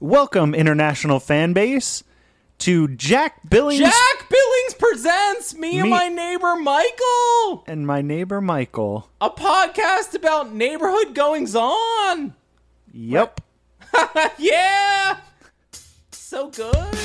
Welcome, international fan base, to Jack Billings Jack Billings presents me, and Me- my neighbor Michael, and my neighbor Michael. a podcast about neighborhood goings on. Yep. yeah, so good.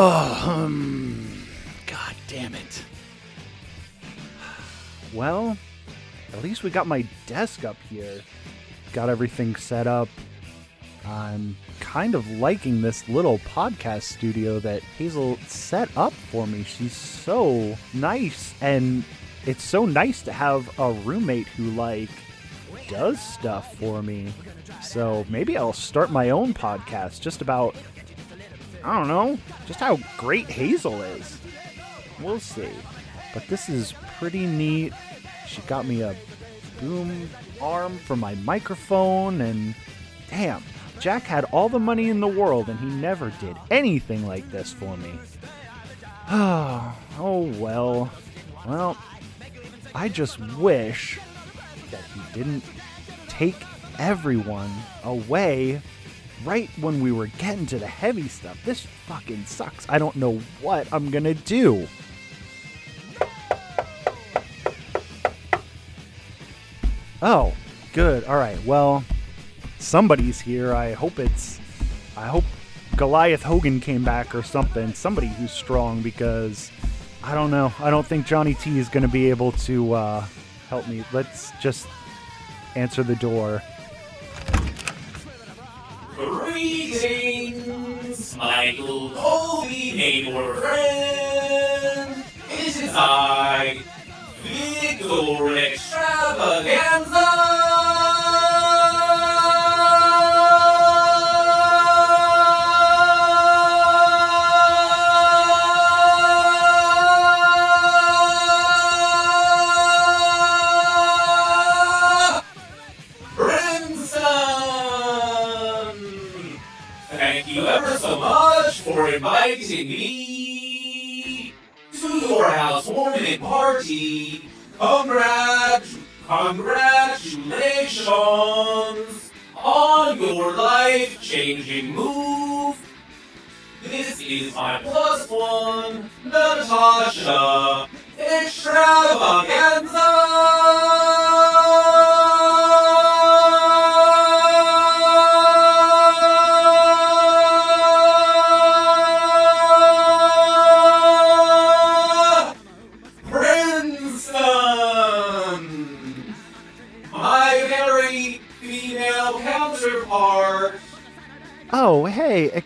Oh, um, God damn it. Well, at least we got my desk up here. Got everything set up. I'm kind of liking this little podcast studio that Hazel set up for me. She's so nice and it's so nice to have a roommate who like does stuff for me. So maybe I'll start my own podcast just about I don't know, just how great Hazel is. We'll see. But this is pretty neat. She got me a boom arm for my microphone, and damn, Jack had all the money in the world, and he never did anything like this for me. oh well. Well, I just wish that he didn't take everyone away right when we were getting to the heavy stuff. This fucking sucks. I don't know what I'm gonna do. Oh, good. All right. Well, somebody's here. I hope it's. I hope Goliath Hogan came back or something. Somebody who's strong because I don't know. I don't think Johnny T is going to be able to uh, help me. Let's just answer the door. Greetings, Michael Colby, neighbor friend. It is I, Victor Extravaganza. For inviting me to your housewarming party. Congrat- congratulations on your life-changing move. This is my plus one, Natasha Extravaganza!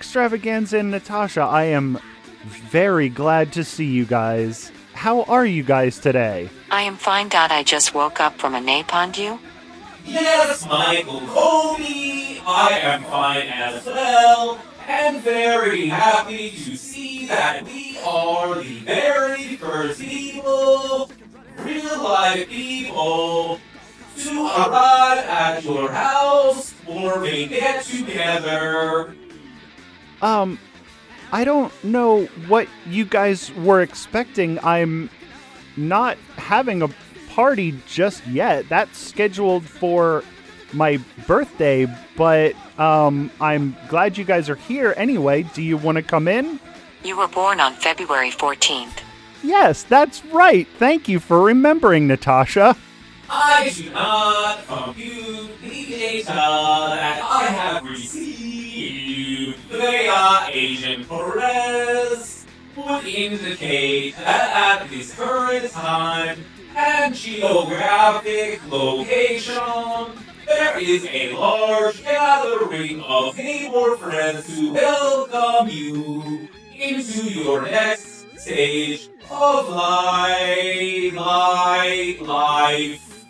Extravaganza and Natasha. I am very glad to see you guys. How are you guys today? I am fine. Dot. I just woke up from a nap on you. Yes, Michael Colby, I am fine as well, and very happy to see that we are the very first people, real life people, to arrive at your house for a get together. Um, I don't know what you guys were expecting. I'm not having a party just yet. That's scheduled for my birthday, but um, I'm glad you guys are here anyway. Do you want to come in? You were born on February 14th. Yes, that's right. Thank you for remembering, Natasha. I do not compute the data that I have received via Agent Perez would indicate that at this current time and geographic location, there is a large gathering of neighbor friends to welcome you into your next stage of life, life, life.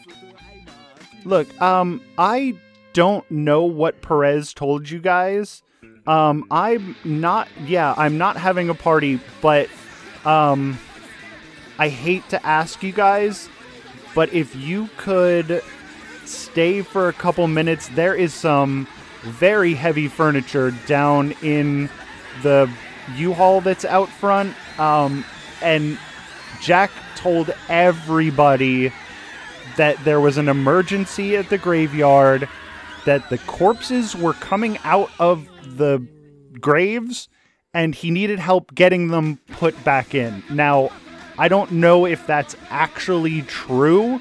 Look, um, I don't know what Perez told you guys. Um, I'm not. Yeah, I'm not having a party, but um, I hate to ask you guys, but if you could stay for a couple minutes, there is some very heavy furniture down in the U-Haul that's out front. Um, and Jack told everybody that there was an emergency at the graveyard, that the corpses were coming out of the graves, and he needed help getting them put back in. Now, I don't know if that's actually true,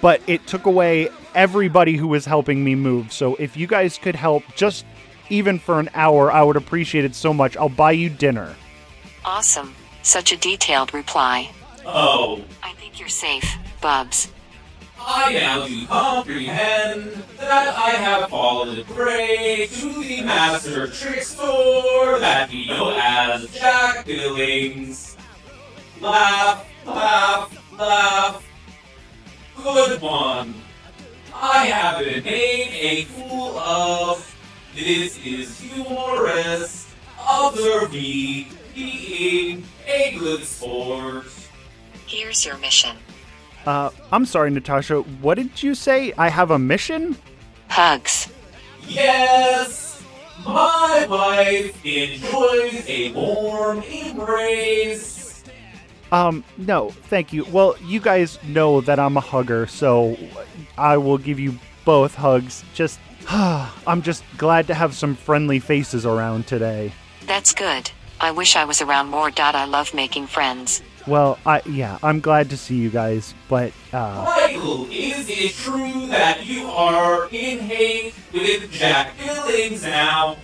but it took away everybody who was helping me move. So if you guys could help just even for an hour, I would appreciate it so much. I'll buy you dinner. Awesome. Such a detailed reply. Oh, I think you're safe, Bubs. I now do comprehend that I have fallen prey to the master trickster that we know as Jack Billings. Laugh, laugh, laugh. Good one. I have been made a fool of. This is humorous. Observe me being a good sport. Here's your mission. Uh, I'm sorry, Natasha. What did you say? I have a mission? Hugs. Yes, my wife enjoys a warm embrace. Um, no, thank you. Well, you guys know that I'm a hugger, so I will give you both hugs. Just, I'm just glad to have some friendly faces around today. That's good. I wish I was around more. Dot. I love making friends. Well, I yeah, I'm glad to see you guys, but uh, Michael, is it true that you are in hate with Jack Billings now?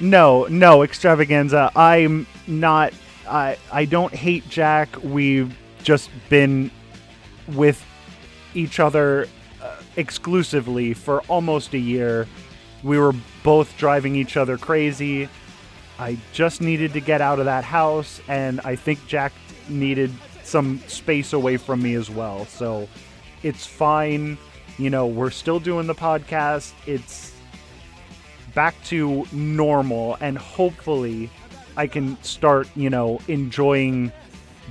no, no extravaganza. I'm not. I I don't hate Jack. We've just been with each other uh, exclusively for almost a year. We were both driving each other crazy. I just needed to get out of that house, and I think Jack needed some space away from me as well. So it's fine. You know, we're still doing the podcast. It's back to normal, and hopefully, I can start, you know, enjoying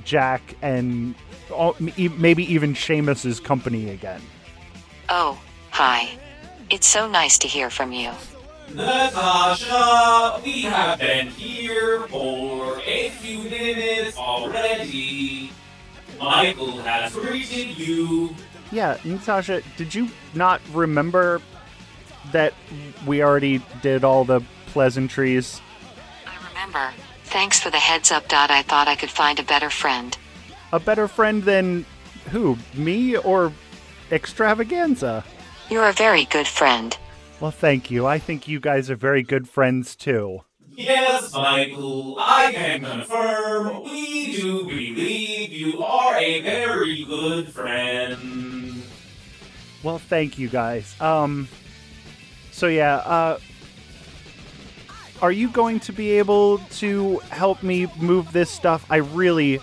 Jack and all- e- maybe even Seamus's company again. Oh, hi. It's so nice to hear from you. Natasha, we have been here for a few minutes already. Michael has greeted you. Yeah, Natasha, did you not remember that we already did all the pleasantries? I remember. Thanks for the heads up. Dot. I thought I could find a better friend. A better friend than who? Me or Extravaganza? You're a very good friend. Well, thank you. I think you guys are very good friends too. Yes, Michael, I can confirm we do believe you are a very good friend. Well, thank you guys. Um so yeah, uh are you going to be able to help me move this stuff? I really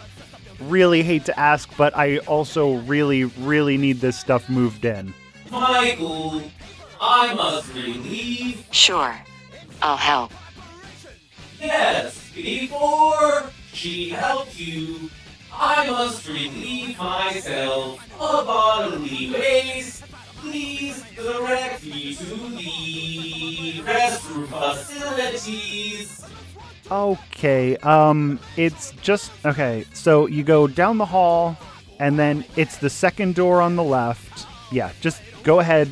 really hate to ask, but I also really really need this stuff moved in. Michael, I must relieve. Sure. I'll help. Yes, before she helped you, I must relieve myself of bodily waste. Please direct me to the restroom facilities. Okay, um, it's just okay. So you go down the hall, and then it's the second door on the left. Yeah, just go ahead,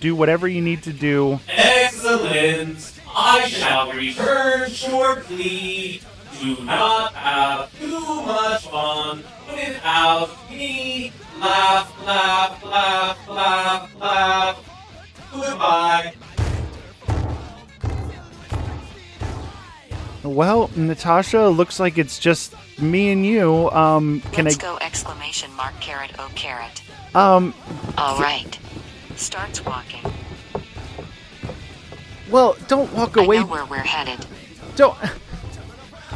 do whatever you need to do. Excellent. I shall return shortly. Do not have too much fun without me. Laugh, laugh, laugh, laugh, laugh. Goodbye. Well, Natasha, looks like it's just me and you. Um, can Let's I? go! Exclamation mark! Carrot! Oh, carrot! Um, All right. Starts walking. Well, don't walk away. I know where we're headed. Don't.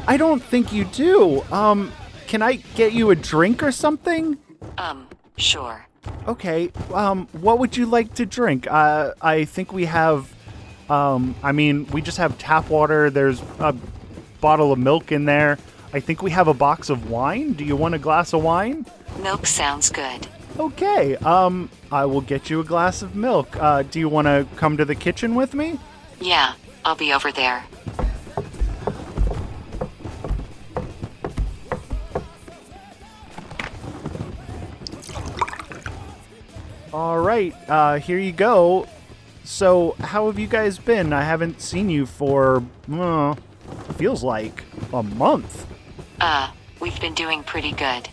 I don't think you do. Um, can I get you a drink or something? Um, sure. Okay. Um, what would you like to drink? Uh, I think we have. Um, I mean, we just have tap water. There's a bottle of milk in there. I think we have a box of wine. Do you want a glass of wine? Milk sounds good. Okay. Um, I will get you a glass of milk. Uh, do you want to come to the kitchen with me? Yeah, I'll be over there. All right. Uh, here you go. So, how have you guys been? I haven't seen you for, uh, feels like a month. Uh, we've been doing pretty good.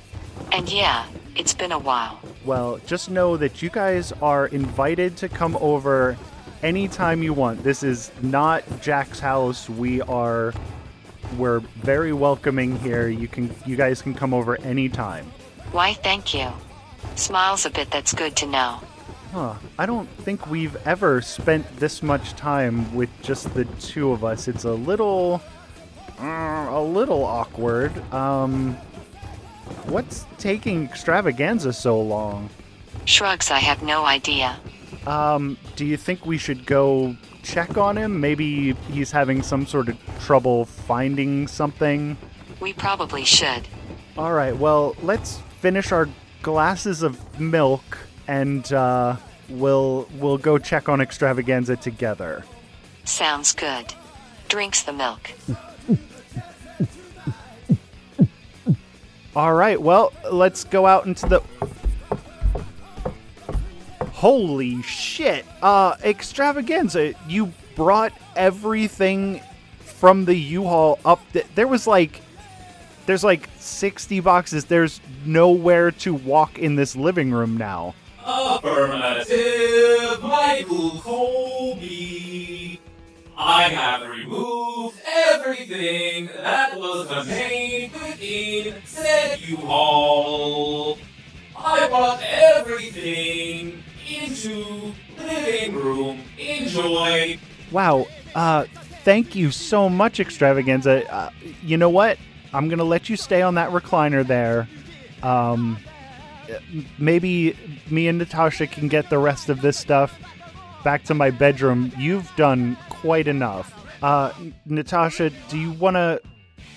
And yeah, it's been a while. Well, just know that you guys are invited to come over anytime you want. This is not Jack's house. We are we're very welcoming here. You can you guys can come over anytime. Why, thank you. Smiles a bit, that's good to know. Huh. I don't think we've ever spent this much time with just the two of us. It's a little uh, a little awkward. Um what's taking extravaganza so long? Shrugs, I have no idea. Um, do you think we should go check on him? Maybe he's having some sort of trouble finding something. We probably should. All right, well, let's finish our glasses of milk and uh, we'll we'll go check on extravaganza together. Sounds good. Drinks the milk. All right, well, let's go out into the Holy shit. Uh extravaganza, you brought everything from the U-Haul up th- there was like there's like 60 boxes. There's nowhere to walk in this living room now. Affirmative, Michael Colby. I have removed everything that was contained within said U-Haul. I brought everything into the living room. Enjoy. Wow. Uh, thank you so much, Extravaganza. Uh, you know what? I'm gonna let you stay on that recliner there. Um, maybe me and Natasha can get the rest of this stuff back to my bedroom. You've done quite enough. Uh, Natasha, do you want to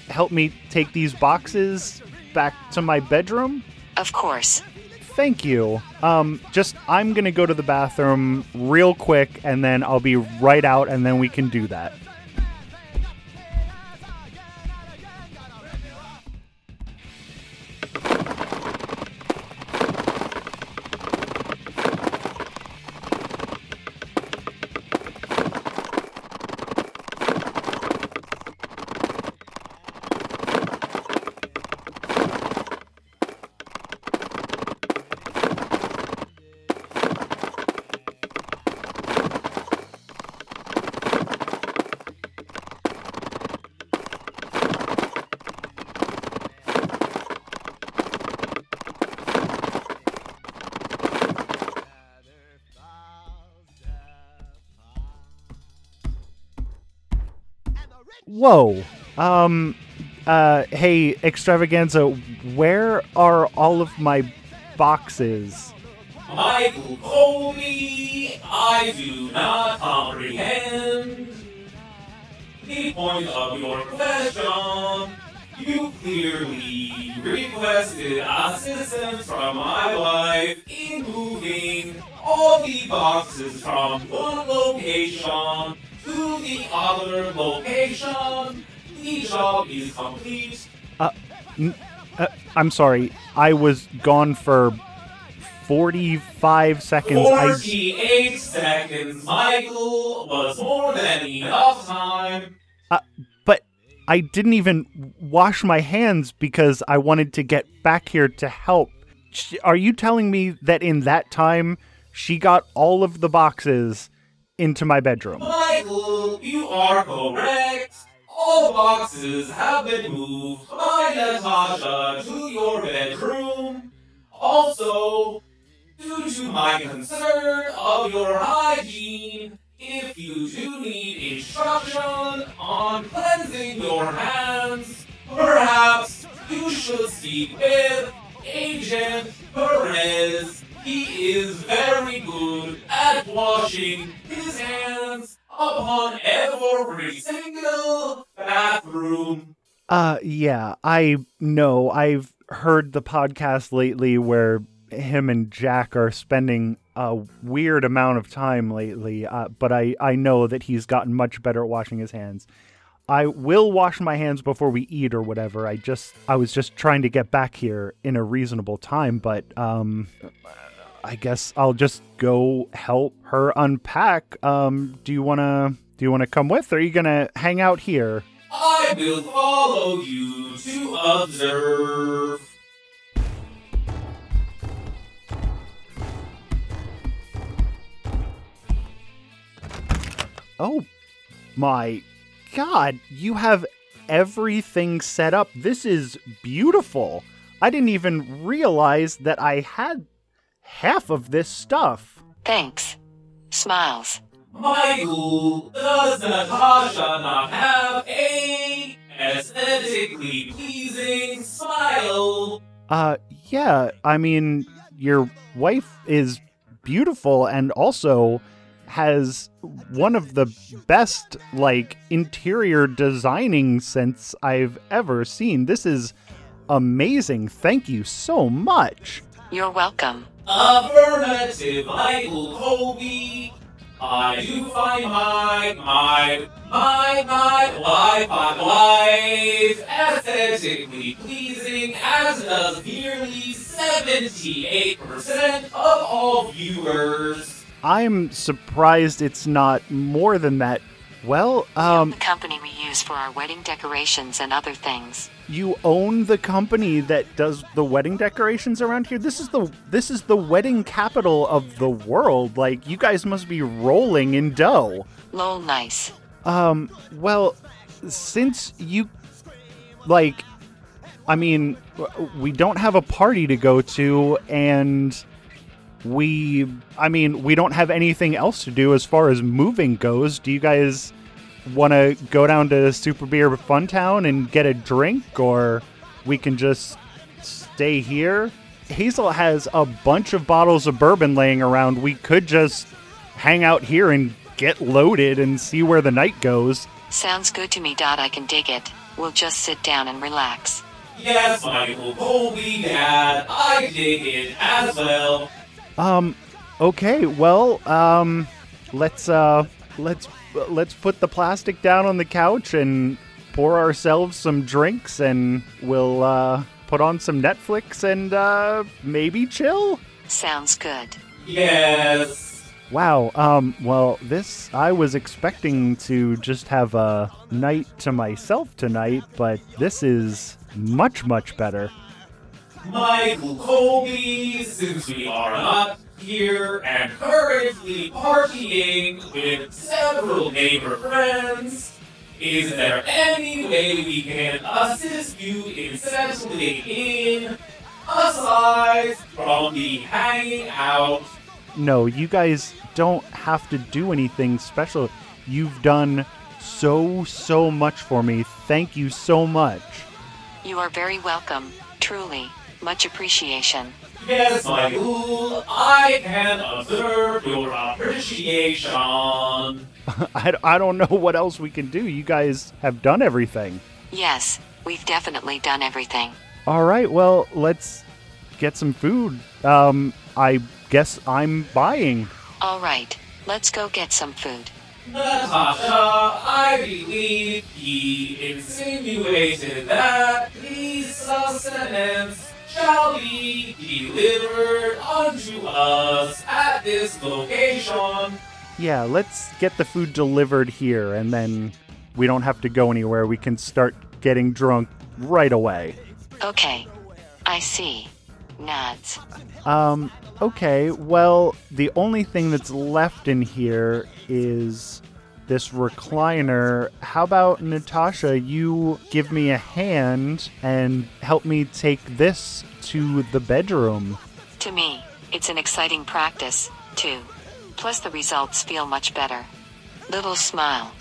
help me take these boxes back to my bedroom? Of course. Thank you. Um, just I'm gonna go to the bathroom real quick, and then I'll be right out, and then we can do that. Whoa. Um. Uh. Hey, Extravaganza. Where are all of my boxes? Michael Colby, I do not comprehend the point of your question. You clearly requested assistance from my wife in moving all the boxes from one location to the other location. The job is complete. Uh, I'm sorry. I was gone for 45 seconds. I, 48 seconds, Michael, was more than enough time. but I didn't even wash my hands because I wanted to get back here to help. Are you telling me that in that time she got all of the boxes into my bedroom? Michael, you are correct. All boxes have been moved by Natasha to your bedroom. Also, due to my concern of your hygiene, if you do need instruction on cleansing your hands, perhaps you should speak with Agent Perez. He is very good at washing his hands upon every single bathroom. Uh, yeah, I know. I've heard the podcast lately where him and Jack are spending a weird amount of time lately, uh, but I, I know that he's gotten much better at washing his hands. I will wash my hands before we eat or whatever. I just I was just trying to get back here in a reasonable time, but um I guess I'll just go help her unpack. Um do you want to do you want to come with or are you going to hang out here? I will follow you to observe. Oh my god, you have everything set up. This is beautiful. I didn't even realize that I had half of this stuff. Thanks. Smiles. Michael, does Natasha not have a aesthetically pleasing smile? Uh, yeah, I mean, your wife is beautiful and also has one of the best, like, interior designing sense I've ever seen. This is amazing. Thank you so much. You're welcome. Affirmative, Michael Colby. I do find my, my, my, my life, my life aesthetically pleasing, as does nearly 78% of all viewers. I'm surprised it's not more than that. Well, um, the company we use for our wedding decorations and other things. you own the company that does the wedding decorations around here. This is the this is the wedding capital of the world. Like you guys must be rolling in dough. Lol nice. Um, well, since you like I mean, we don't have a party to go to and we I mean, we don't have anything else to do as far as moving goes. Do you guys want to go down to Super Beer fun town and get a drink or we can just stay here? Hazel has a bunch of bottles of bourbon laying around. We could just hang out here and get loaded and see where the night goes. Sounds good to me. Dot. I can dig it. We'll just sit down and relax. Yes, Michael Colby, Dad, I dig it as well. Um okay, well, um let's uh let's let's put the plastic down on the couch and pour ourselves some drinks and we'll uh put on some Netflix and uh maybe chill. Sounds good. Yes. Wow. Um well, this I was expecting to just have a night to myself tonight, but this is much much better. Michael Colby, since we are not here and currently partying with several neighbor friends, is there any way we can assist you in settling in, aside from the hanging out? No, you guys don't have to do anything special. You've done so so much for me. Thank you so much. You are very welcome. Truly. Much appreciation. Yes, Michael, I can observe your appreciation. I, I don't know what else we can do. You guys have done everything. Yes, we've definitely done everything. All right, well, let's get some food. Um, I guess I'm buying. All right. Let's go get some food. Natasha, I believe he insinuated that the sustenance shall be delivered unto us at this location. Yeah, let's get the food delivered here and then we don't have to go anywhere. We can start getting drunk right away. Okay. I see. Nods. Um, okay, well, the only thing that's left in here is this recliner. How about Natasha, you give me a hand and help me take this to the bedroom? To me, it's an exciting practice, too. Plus, the results feel much better. Little smile.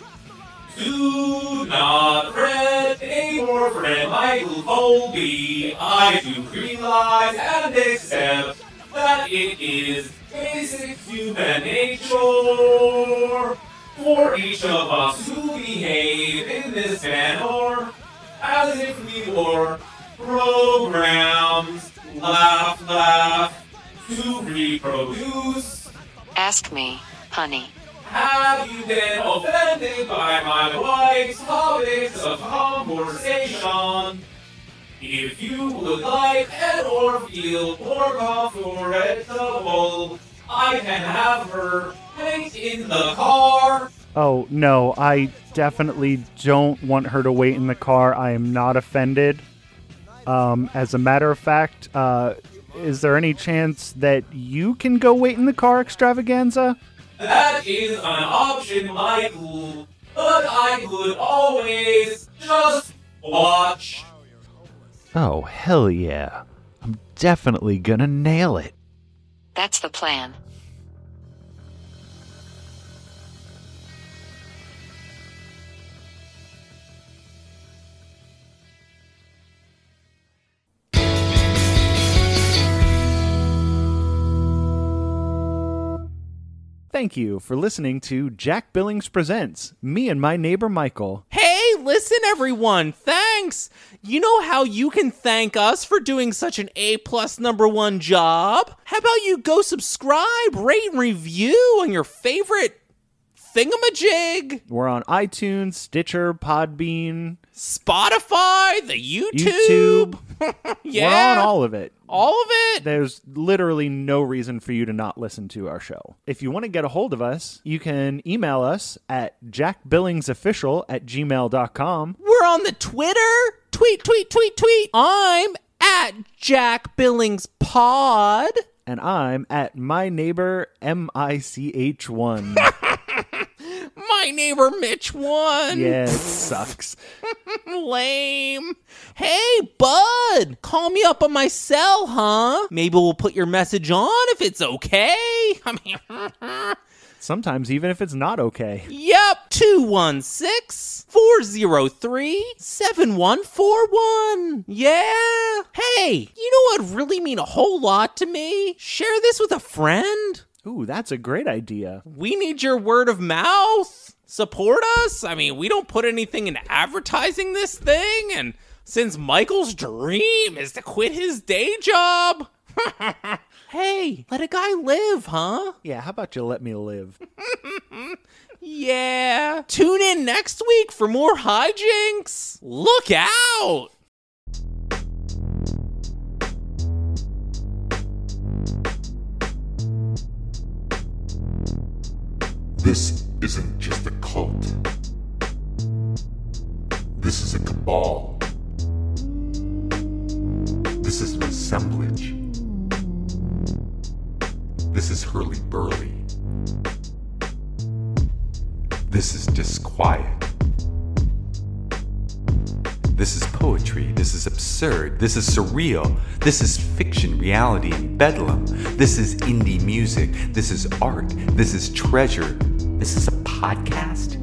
Do not fret, your friend Michael Colby. I do realize and accept that it is basic human nature for each of us to behave in this manner, as if we were programmed, laugh, laugh, to reproduce. Ask me, honey. Have you been offended by my wife's topics of conversation? If you would like and or feel more comfortable, I can have her wait in the car. Oh, no, I definitely don't want her to wait in the car. I am not offended. Um, as a matter of fact, uh, is there any chance that you can go wait in the car, extravaganza? That is an option, Michael. But I could always just watch. Oh, hell yeah. I'm definitely gonna nail it. That's the plan. Thank you for listening to Jack Billings Presents Me and My Neighbor Michael. Hey, listen, everyone. Thanks. You know how you can thank us for doing such an A plus number one job? How about you go subscribe, rate, and review on your favorite thingamajig? We're on iTunes, Stitcher, Podbean, Spotify, the YouTube. yeah. We're on all of it. all of it. There's literally no reason for you to not listen to our show. If you want to get a hold of us, you can email us at jackbillingsofficial at gmail.com. We're on the Twitter. Tweet, tweet, tweet, tweet. I'm at Jack Billings Pod. And I'm at my neighbor M-I-C-H-1. My neighbor Mitch won. yeah, it sucks. Lame. Hey, bud, call me up on my cell, huh? Maybe we'll put your message on if it's okay. I mean, Sometimes even if it's not okay. yep, 216 403 7141. Yeah. Hey, you know what really mean a whole lot to me? Share this with a friend. Ooh, that's a great idea. We need your word of mouth. Support us. I mean, we don't put anything in advertising this thing. And since Michael's dream is to quit his day job, hey, let a guy live, huh? Yeah, how about you let me live? Yeah. Tune in next week for more hijinks. Look out. This isn't just a cult. This is a cabal. This is an assemblage. This is Hurly Burly. This is disquiet. This is poetry. This is absurd. This is surreal. This is fiction, reality, and bedlam. This is indie music. This is art. This is treasure. This is a podcast.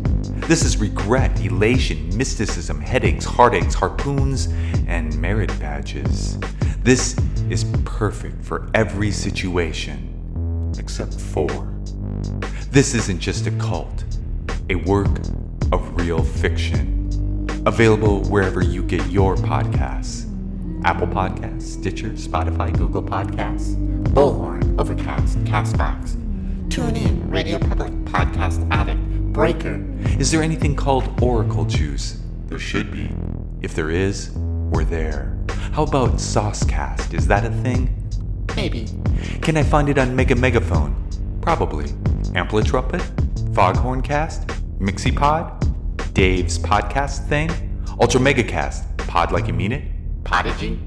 This is regret, elation, mysticism, headaches, heartaches, harpoons, and merit badges. This is perfect for every situation except four. This isn't just a cult, a work of real fiction. Available wherever you get your podcasts Apple Podcasts, Stitcher, Spotify, Google Podcasts, Bullhorn, Overcast, Castbox, TuneIn, Radio Public, Podcast Addict, Breaker. Is there anything called Oracle Juice? There should be. If there is, we're there. How about Saucecast? Is that a thing? Maybe. Can I find it on Mega Megaphone? Probably. Amplitrumpet? Foghorncast? Mixipod? Dave's podcast thing? Ultra Megacast? Pod like you mean it? Podigy?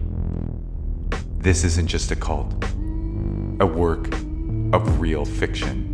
This isn't just a cult, a work of real fiction.